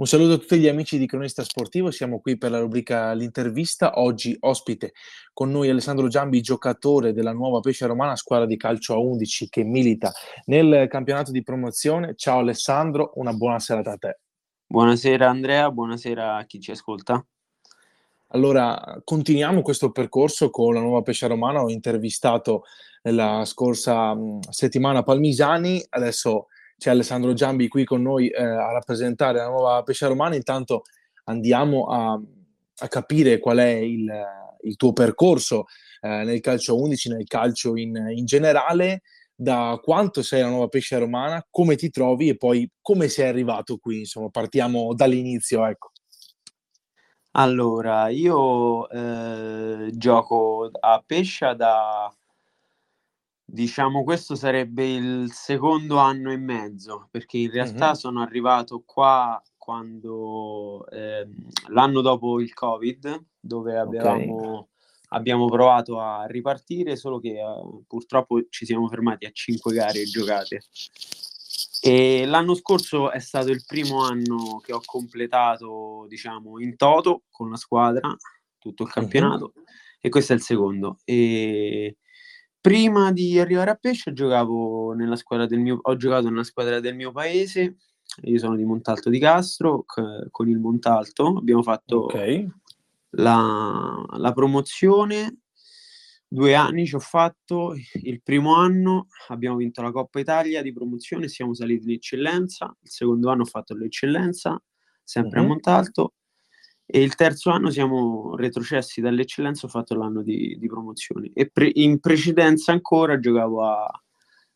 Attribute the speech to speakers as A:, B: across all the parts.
A: Un saluto a tutti gli amici di Cronista Sportivo, siamo qui per la rubrica L'intervista. Oggi ospite con noi Alessandro Giambi, giocatore della nuova Pesce Romana, squadra di calcio a 11 che milita nel campionato di promozione. Ciao Alessandro, una buona serata a te.
B: Buonasera Andrea, buonasera a chi ci ascolta.
A: Allora, continuiamo questo percorso con la nuova Pesce Romana. Ho intervistato la scorsa settimana Palmisani, adesso c'è Alessandro Giambi qui con noi eh, a rappresentare la nuova Pesce Romana. Intanto andiamo a, a capire qual è il, il tuo percorso eh, nel calcio 11, nel calcio in, in, generale, da quanto sei la nuova Pesce Romana, come ti trovi e poi come sei arrivato qui. Insomma, partiamo dall'inizio, ecco.
B: Allora, io eh, gioco a Pescia da Diciamo questo sarebbe il secondo anno e mezzo, perché in realtà mm-hmm. sono arrivato qua quando eh, l'anno dopo il Covid, dove avevamo, okay. abbiamo provato a ripartire, solo che eh, purtroppo ci siamo fermati a cinque gare giocate. E l'anno scorso è stato il primo anno che ho completato, diciamo, in toto con la squadra, tutto il campionato, mm-hmm. e questo è il secondo. E Prima di arrivare a Pesce giocavo nella squadra del mio, ho giocato nella squadra del mio paese, io sono di Montalto di Castro, c- con il Montalto. Abbiamo fatto okay. la, la promozione, due anni ci ho fatto, il primo anno abbiamo vinto la Coppa Italia di promozione, siamo saliti in eccellenza, il secondo anno ho fatto l'eccellenza, sempre uh-huh. a Montalto, e il terzo anno siamo retrocessi dall'eccellenza, ho fatto l'anno di, di promozione e pre- in precedenza ancora giocavo a,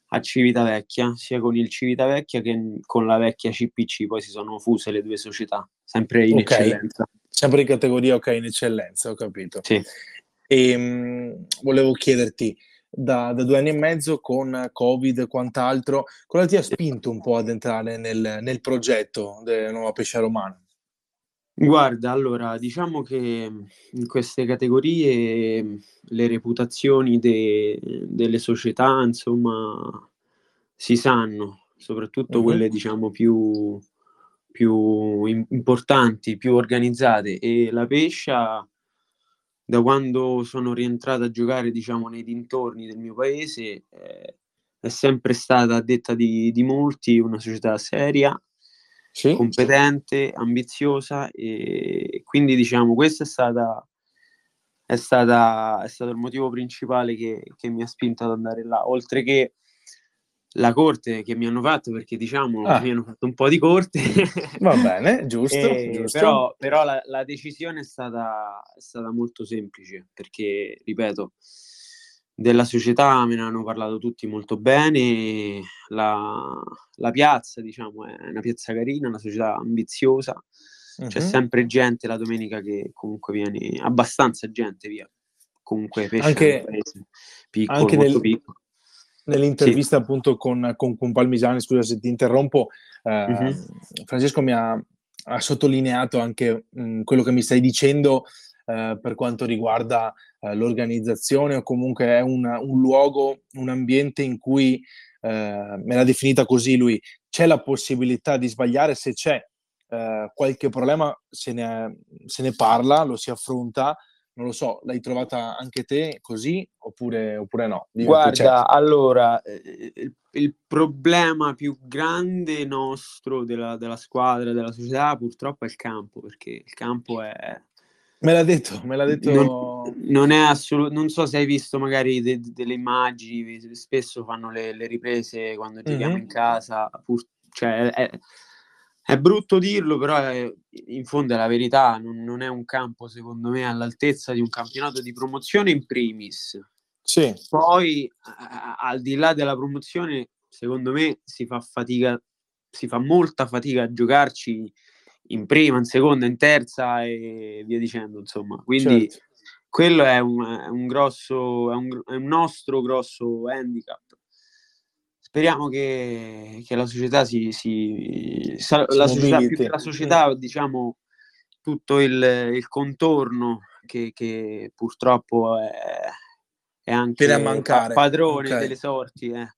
B: a Civitavecchia, sia con il Civitavecchia che con la vecchia CPC, poi si sono fuse le due società, sempre in okay. eccellenza.
A: Sempre in categoria ok, in eccellenza, ho capito.
B: Sì.
A: E mh, volevo chiederti, da, da, due anni e mezzo con Covid e quant'altro, cosa ti ha spinto un po' ad entrare nel, nel progetto della nuova Pesce Romana?
B: Guarda, allora, diciamo che mhmm, in queste categorie mhmm, le reputazioni de delle società, insomma, si sanno, soprattutto
A: Mh-mh.
B: quelle diciamo più più im importanti, più organizzate e la Pescia da quando sono rientrato a giocare, diciamo, nei dintorni del mio paese, ehm, è sempre stata a detta di di molti una società seria sì. competente, ambiziosa e quindi diciamo questo è stata è, stata, è stato il motivo principale che, che, mi ha spinto ad andare là, oltre che la corte che mi hanno fatto, perché diciamo ah. mi hanno fatto un po' di corte.
A: Va bene, giusto. e, giusto.
B: Però, però la, la, decisione è stata, è stata molto semplice, perché, ripeto, della società me ne hanno parlato tutti molto bene, la, la piazza diciamo è una piazza carina, una società ambiziosa, uh-huh. c'è sempre gente la domenica che comunque viene, abbastanza gente via, comunque pesce
A: anche, piccolo, anche nel, piccolo. Nell'intervista sì. appunto con, con, con, Palmisani, scusa se ti interrompo, eh, uh-huh. Francesco mi ha, ha sottolineato anche mh, quello che mi stai dicendo eh, per quanto riguarda eh, l'organizzazione o comunque è un, un, luogo, un ambiente in cui, eh, me l'ha definita così lui, c'è la possibilità di sbagliare, se c'è eh, qualche problema se ne, se ne, parla, lo si affronta. Non lo so, l'hai trovata anche te così oppure, oppure no?
B: Guarda, allora, il, il, problema più grande nostro della, della squadra, della società, purtroppo è il campo, perché il campo è,
A: Me l'ha detto, me l'ha detto.
B: Non, non è assolutamente. Non so se hai visto magari de- delle immagini, spesso fanno le, le riprese quando giochiamo mm-hmm. in casa. Pur, cioè, è, è, brutto dirlo, però è, in fondo è la verità. Non, non, è un campo, secondo me, all'altezza di un campionato di promozione in primis.
A: Sì.
B: Poi, a, al di là della promozione, secondo me si fa fatica, si fa molta fatica a giocarci in prima, in seconda, in terza e via dicendo, insomma. Quindi certo. quello è un, è un grosso, è un, è un, nostro grosso handicap. Speriamo che, che la società si, si, si la società, più che la società, diciamo, tutto il, il contorno che, che, purtroppo è, è anche padrone okay. delle sorti. Eh.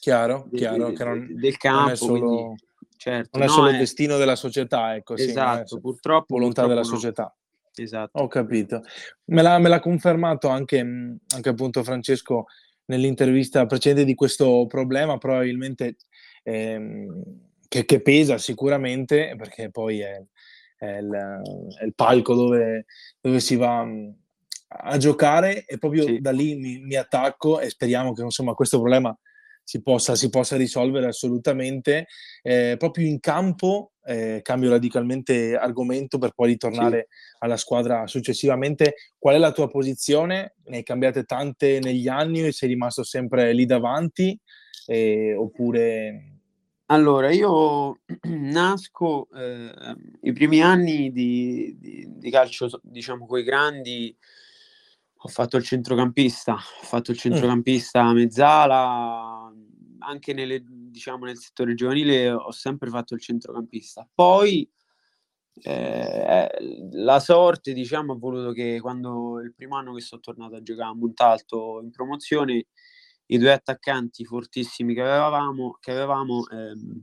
A: Chiaro, chiaro,
B: de,
A: non,
B: del campo.
A: Solo...
B: Quindi certo.
A: Non è no, solo è... il destino della società, ecco.
B: Esatto,
A: sì,
B: purtroppo.
A: Volontà
B: purtroppo
A: della
B: no.
A: società.
B: Esatto.
A: Ho capito. Me l'ha, me l'ha confermato anche, anche, appunto Francesco nell'intervista precedente di questo problema, probabilmente ehm, che, che, pesa sicuramente, perché poi è, è, il, è il, palco dove, dove, si va a giocare e proprio sì. da lì mi, mi, attacco e speriamo che insomma questo problema si possa, si possa risolvere assolutamente. Eh, proprio in campo eh, cambio radicalmente argomento per poi ritornare sì. alla squadra successivamente. Qual è la tua posizione? Ne hai cambiate tante negli anni e sei rimasto sempre lì davanti? Eh, oppure...
B: Allora, io nasco eh, i primi anni di, di, di calcio, diciamo, con i grandi, ho fatto il centrocampista, ho fatto il mm. centrocampista a mezzala, anche nelle, diciamo, nel settore giovanile ho sempre fatto il centrocampista. Poi eh, la sorte diciamo, ha voluto che quando il primo anno che sono tornato a giocare a Montalto in promozione, i due attaccanti fortissimi che avevamo, che avevamo ehm,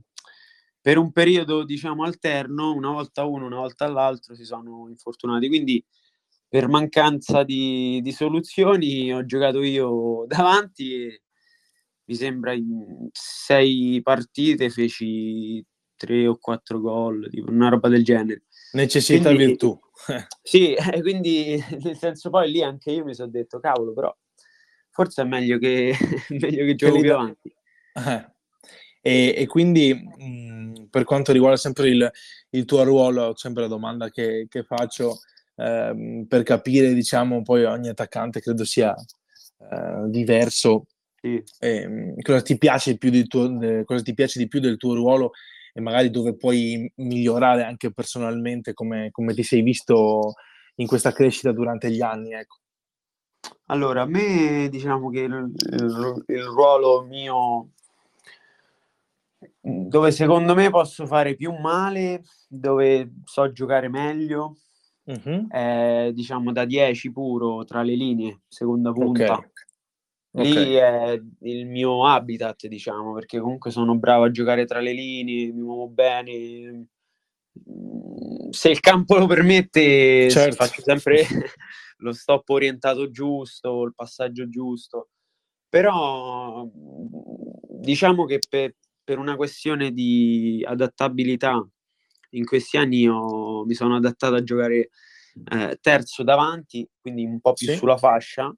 B: per un periodo diciamo alterno, una volta uno, una volta l'altro, si sono infortunati. Quindi per mancanza di, di, soluzioni ho giocato io davanti e mi sembra in sei partite feci tre o quattro gol, tipo una roba del genere.
A: Necessità quindi, virtù.
B: sì, quindi nel senso poi lì anche io mi sono detto, cavolo, però forse è meglio che, meglio che gioco più avanti.
A: Eh. E, e, quindi mh, per quanto riguarda sempre il, il, tuo ruolo, sempre la domanda che, che faccio, ehm, per capire, diciamo, poi ogni attaccante credo sia eh, diverso. Sì. Eh, cosa, ti piace più del tuo, eh, cosa ti piace di più del tuo ruolo e magari dove puoi migliorare anche personalmente, come, come ti sei visto in questa crescita durante gli anni? Ecco.
B: Allora, a me diciamo che il, il, il ruolo mio dove secondo me posso fare più male, dove so giocare meglio, uh-huh. è diciamo da 10 puro tra le linee, seconda punta. Okay. Lì okay. è il mio habitat, diciamo, perché comunque sono bravo a giocare tra le linee, mi muovo bene. Se il campo lo permette, certo. faccio sempre lo stop orientato giusto, il passaggio giusto. Però diciamo che per, per una questione di adattabilità in questi anni ho, mi sono adattato a giocare eh, terzo davanti, quindi un po' più sì. sulla fascia.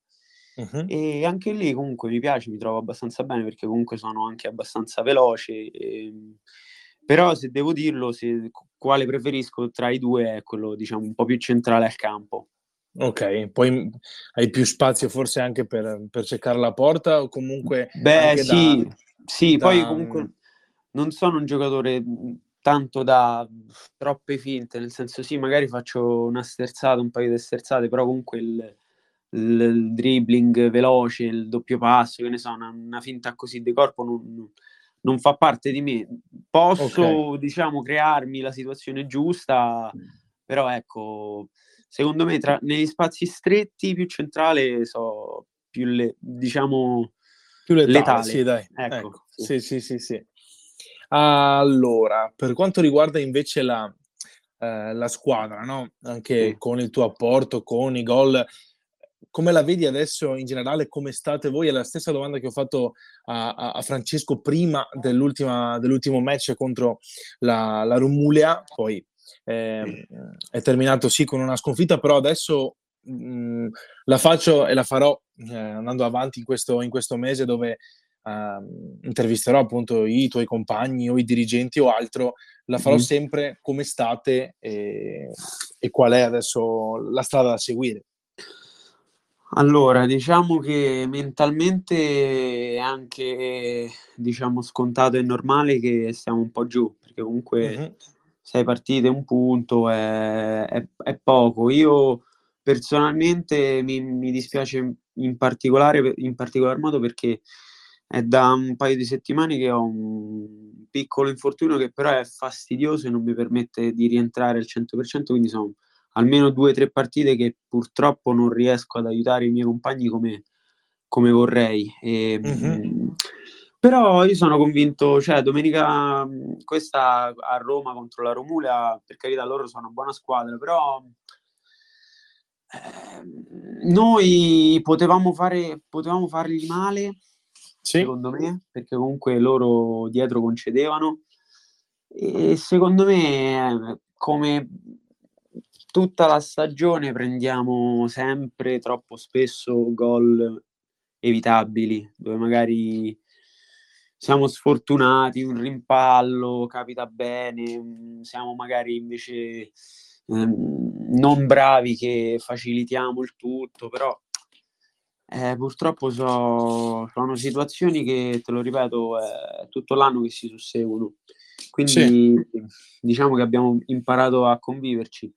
B: Uh-huh. E anche lì comunque mi piace, mi trovo abbastanza bene perché comunque sono anche abbastanza veloce. E... Ehm, però se devo dirlo, se... quale preferisco tra i due è quello diciamo un po' più centrale al campo.
A: Ok, poi hai più spazio forse anche per, per cercare la porta o comunque...
B: Beh sì, da, sì da... poi comunque non sono un giocatore tanto da troppe finte, nel senso sì, magari faccio una sterzata, un paio di sterzate, però comunque il, il, il dribbling veloce, il doppio passo, che ne so, una, una finta così di corpo non, non, fa parte di me. Posso, okay. diciamo, crearmi la situazione giusta, però ecco, secondo me tra, negli spazi stretti più centrale so più le, diciamo
A: più letale, letale. sì dai ecco, ecco. Sì. sì sì sì sì allora, per quanto riguarda invece la, eh, la squadra, no? anche con il tuo apporto, con i gol, come la vedi adesso in generale? Come state voi? È la stessa domanda che ho fatto a, a Francesco prima dell'ultimo match contro la, la Rumulia, poi eh, è terminato sì con una sconfitta, però adesso mh, mm, la faccio e la farò eh, andando avanti in questo, in questo mese dove uh, intervisterò appunto i tuoi compagni o i dirigenti o altro, la farò mm. sempre come state e, e qual è adesso la strada da seguire.
B: Allora, diciamo che mentalmente è anche diciamo scontato e normale che stiamo un po' giù, perché comunque mm-hmm. sei partite un punto è, è, è, poco. Io personalmente mi, mi dispiace in particolare in particolar modo perché è da un paio di settimane che ho un piccolo infortunio che però è fastidioso e non mi permette di rientrare al 100%, quindi sono almeno due o tre partite che purtroppo non riesco ad aiutare i miei compagni come, come vorrei. E, mm-hmm. Però io sono convinto, cioè domenica questa a Roma contro la Romula, per carità loro sono una buona squadra, però eh, noi potevamo, fare, potevamo fargli male, sì. secondo me, perché comunque loro dietro concedevano e secondo me come tutta la stagione prendiamo sempre troppo spesso gol evitabili, dove magari siamo sfortunati, un rimpallo capita bene, mm, siamo magari invece ehm, non bravi che facilitiamo il tutto, però eh, purtroppo so, sono situazioni che, te lo ripeto, è tutto l'anno che si susseguono. Quindi sì. diciamo che abbiamo imparato a conviverci.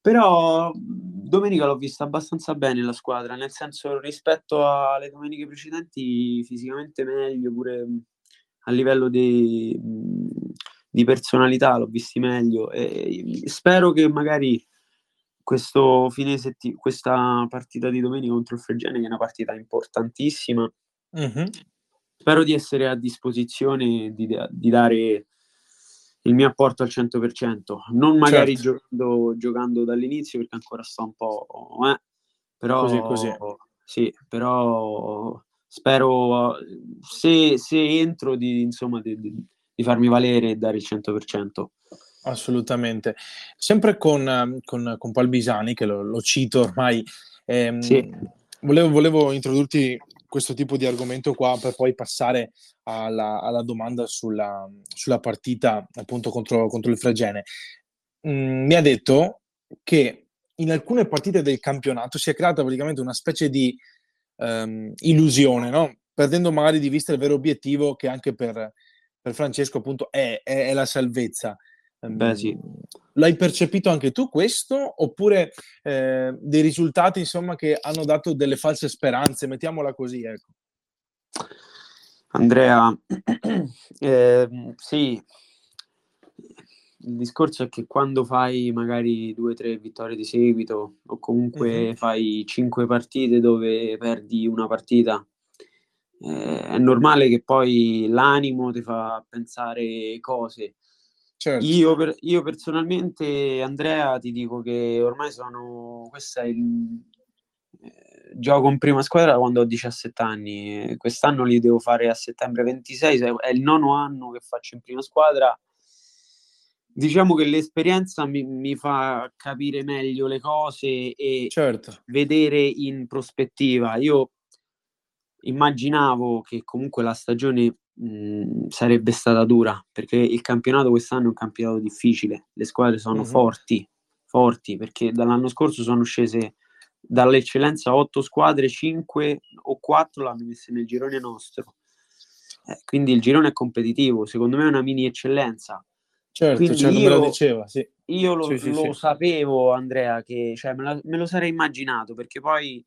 B: Però domenica l'ho vista abbastanza bene la squadra, nel senso rispetto alle domeniche precedenti fisicamente meglio, pure a livello di, di personalità l'ho visti meglio e spero che magari questo fine setti- questa partita di domenica contro il Fregene, che è una partita importantissima, mm-hmm. spero di essere a disposizione di, di dare il mio apporto al 100%, non magari certo. giocando, giocando, dall'inizio perché ancora sto un po'... Eh, però, così, così. Sì, però spero se, se entro di, insomma, di, di, farmi valere e dare il 100%.
A: Assolutamente. Sempre con, con, con Palbisani, che lo, lo cito ormai, ehm, sì. volevo, volevo introdurti questo tipo di argomento qua per poi passare alla, alla domanda sulla, sulla, partita appunto contro, contro il Fregene. Mm, mi ha detto che in alcune partite del campionato si è creata praticamente una specie di um, illusione, no? perdendo magari di vista il vero obiettivo che anche per, per Francesco appunto è, è, è la salvezza.
B: Beh, sì.
A: L'hai percepito anche tu questo? Oppure eh, dei risultati insomma, che hanno dato delle false speranze? Mettiamola così, ecco.
B: Andrea, eh, sì, il discorso è che quando fai magari due o tre vittorie di seguito o comunque mm-hmm. fai cinque partite dove perdi una partita, eh, è normale che poi l'animo ti fa pensare cose Certo. Io, per, io, personalmente, Andrea, ti dico che ormai sono. Questo è il. Eh, gioco in prima squadra quando ho 17 anni. Quest'anno li devo fare a settembre 26, è il nono anno che faccio in prima squadra. Diciamo che l'esperienza mi, mi fa capire meglio le cose e certo. vedere in prospettiva. Io immaginavo che comunque la stagione mh, sarebbe stata dura perché il campionato quest'anno è un campionato difficile, le squadre sono mm-hmm. forti, forti perché dall'anno scorso sono scese dall'eccellenza 8 squadre, 5 o 4 l'hanno messe nel girone nostro. Eh, quindi il girone è competitivo, secondo me è una mini eccellenza.
A: Certo, certo io, me lo diceva, sì.
B: Io lo, sì, lo sì, sapevo, Andrea, che cioè, me, la, me, lo sarei immaginato, perché poi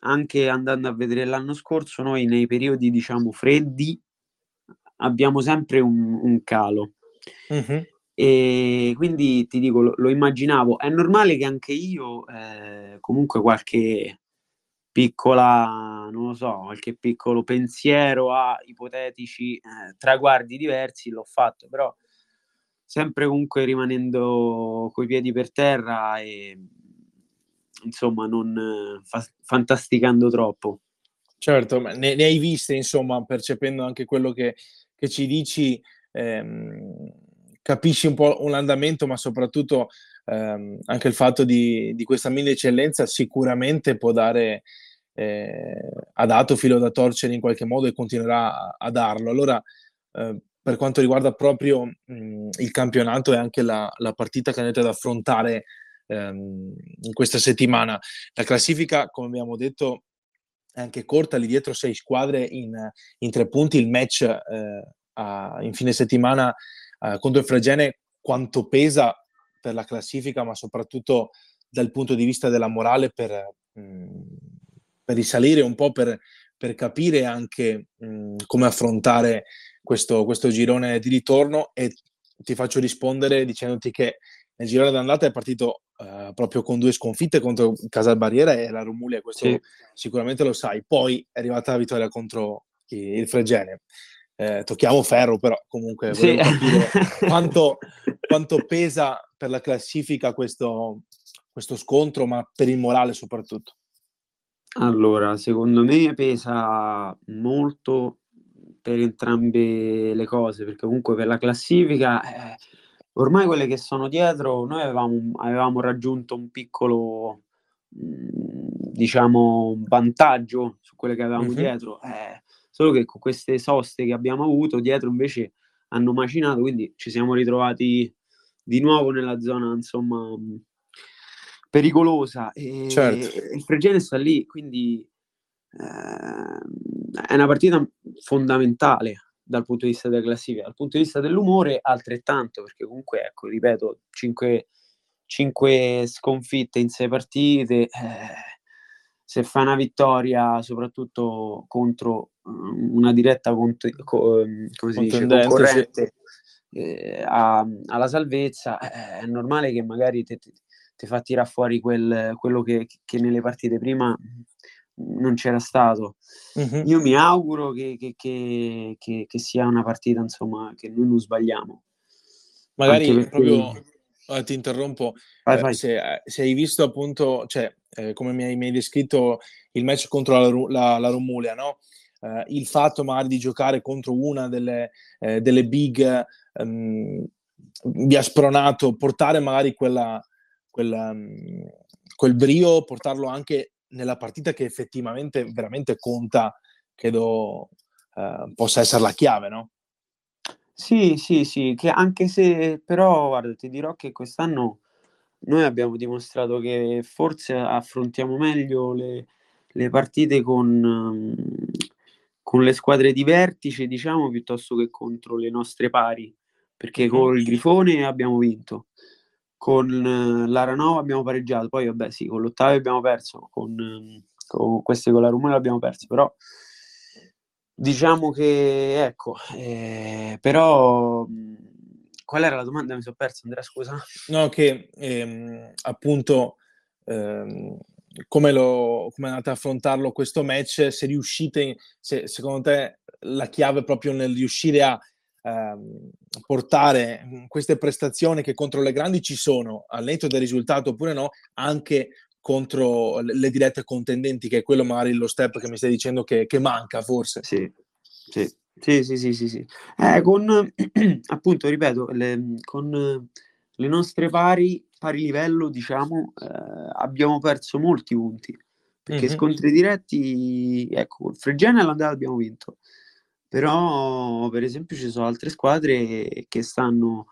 B: anche andando a vedere l'anno scorso, noi nei periodi, diciamo, freddi abbiamo sempre un, un calo. Uh-huh. E quindi ti dico, lo, lo, immaginavo. È normale che anche io, eh, comunque, qualche piccola, non lo so, qualche piccolo pensiero a ipotetici eh, traguardi diversi l'ho fatto, però sempre comunque rimanendo coi piedi per terra e insomma non fa- fantasticando troppo.
A: Certo, ma ne, ne, hai viste, insomma, percependo anche quello che, che ci dici, ehm, capisci un po' l'andamento, ma soprattutto ehm, anche il fatto di, di, questa mini eccellenza sicuramente può dare, eh, ha dato filo da torcere in qualche modo e continuerà a, a darlo. Allora, eh, per quanto riguarda proprio mh, il campionato e anche la, la partita che andate ad affrontare ehm, in questa settimana, la classifica, come abbiamo detto, anche corta, lì dietro sei squadre in, in tre punti, il match eh, a, in fine settimana eh, contro il Fregene quanto pesa per la classifica, ma soprattutto dal punto di vista della morale per, mh, mm, per risalire un po', per, per capire anche mh, mm, come affrontare questo, questo girone di ritorno. E ti faccio rispondere dicendoti che nel girone d'andata è partito uh, proprio con due sconfitte contro Casalbarriera e la Romulia, questo sì. sicuramente lo sai. Poi è arrivata la vittoria contro, il Fregene. Eh, tocchiamo ferro, però comunque sì. capire quanto, quanto, pesa per la classifica questo, questo scontro, ma per il morale soprattutto.
B: Allora, secondo me pesa molto per entrambe le cose, perché comunque per la classifica, eh, ormai quelle che sono dietro, noi avevamo, avevamo raggiunto un piccolo, mh, diciamo, vantaggio su quelle che avevamo uh-huh. dietro, eh, solo che con queste soste che abbiamo avuto, dietro invece hanno macinato, quindi ci siamo ritrovati di nuovo nella zona, insomma, pericolosa. E, certo. il Fregene sta lì, quindi eh, è una partita fondamentale dal punto di vista della classifica, dal punto di vista dell'umore altrettanto, perché comunque, ecco, ripeto, 5, 5 sconfitte in 6 partite, eh, se fa una vittoria soprattutto contro um, una diretta cont- co- come si dice, concorrente sì. eh, a, alla salvezza, eh, è normale che magari te, te, ti fa tirare fuori quel, quello che, che, nelle partite prima non c'era stato. Uh-huh. Io mi auguro che, che, che, sia una partita, insomma, che noi non sbagliamo.
A: Magari perché... proprio eh, ti interrompo. Vai, vai. Se, eh, se, hai visto appunto, cioè, eh, come mi hai, mi hai, descritto il match contro la, la, la Romulia, no? Uh, il fatto magari di giocare contro una delle, eh, delle big um, vi ha spronato portare magari quella, quel, um, quel brio, portarlo anche nella partita che effettivamente veramente conta, credo uh, possa essere la chiave, no?
B: Sì, sì, sì, che anche se però guarda, ti dirò che quest'anno noi abbiamo dimostrato che forse affrontiamo meglio le, le partite con, con le squadre di vertice, diciamo, piuttosto che contro le nostre pari, perché mm-hmm. col Grifone abbiamo vinto, con uh, l'Aranova abbiamo pareggiato, poi vabbè sì, con l'Ottave abbiamo perso, con, con queste con la Roma abbiamo perso, però diciamo che ecco, eh, però qual era la domanda? Mi sono perso, Andrea, scusa.
A: No, che ehm, appunto ehm, come, lo, come andate a affrontarlo questo match, se riuscite, se, secondo te la chiave è proprio nel riuscire a Ehm, portare queste prestazioni che contro le grandi ci sono, al netto del risultato oppure no, anche contro le dirette contendenti, che è quello magari lo step che mi stai dicendo che, che manca forse.
B: Sì, sì, sì, sì, sì, sì, sì. Eh, con, appunto, ripeto, le, con le nostre pari, pari livello, diciamo, eh, abbiamo perso molti punti, perché mm-hmm. scontri diretti, ecco, Fregene all'andata abbiamo vinto, però per esempio ci sono altre squadre che stanno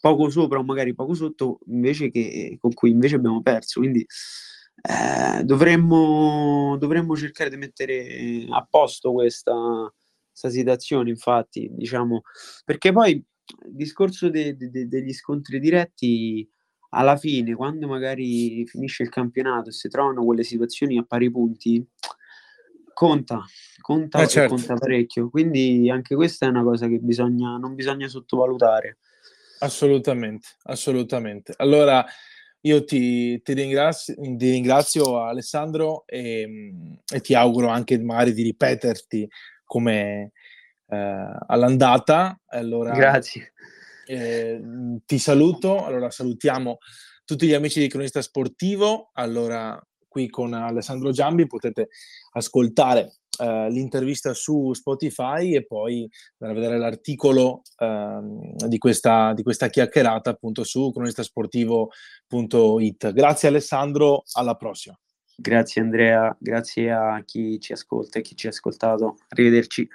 B: poco sopra o magari poco sotto invece che con cui invece abbiamo perso. Quindi eh, dovremmo, dovremmo cercare di mettere a posto questa, questa situazione infatti diciamo. Perché poi il discorso de, de, de, degli scontri diretti alla fine quando magari finisce il campionato e si trovano quelle situazioni a pari punti conta, conta, eh certo. conta parecchio. Quindi anche questa è una cosa che bisogna, non bisogna sottovalutare.
A: Assolutamente, assolutamente. Allora io ti, ti, ringrazio, ti ringrazio, Alessandro e, e, ti auguro anche magari di ripeterti come eh, all'andata. Allora,
B: Grazie.
A: Eh, ti saluto, allora salutiamo tutti gli amici di Cronista Sportivo. Allora, qui con Alessandro Giambi potete ascoltare Uh, l'intervista su Spotify e poi andare a vedere l'articolo uh, di, questa, di, questa, chiacchierata appunto su cronistasportivo.it. Grazie Alessandro, alla prossima.
B: Grazie Andrea, grazie a chi ci ascolta e chi ci ha ascoltato. Arrivederci.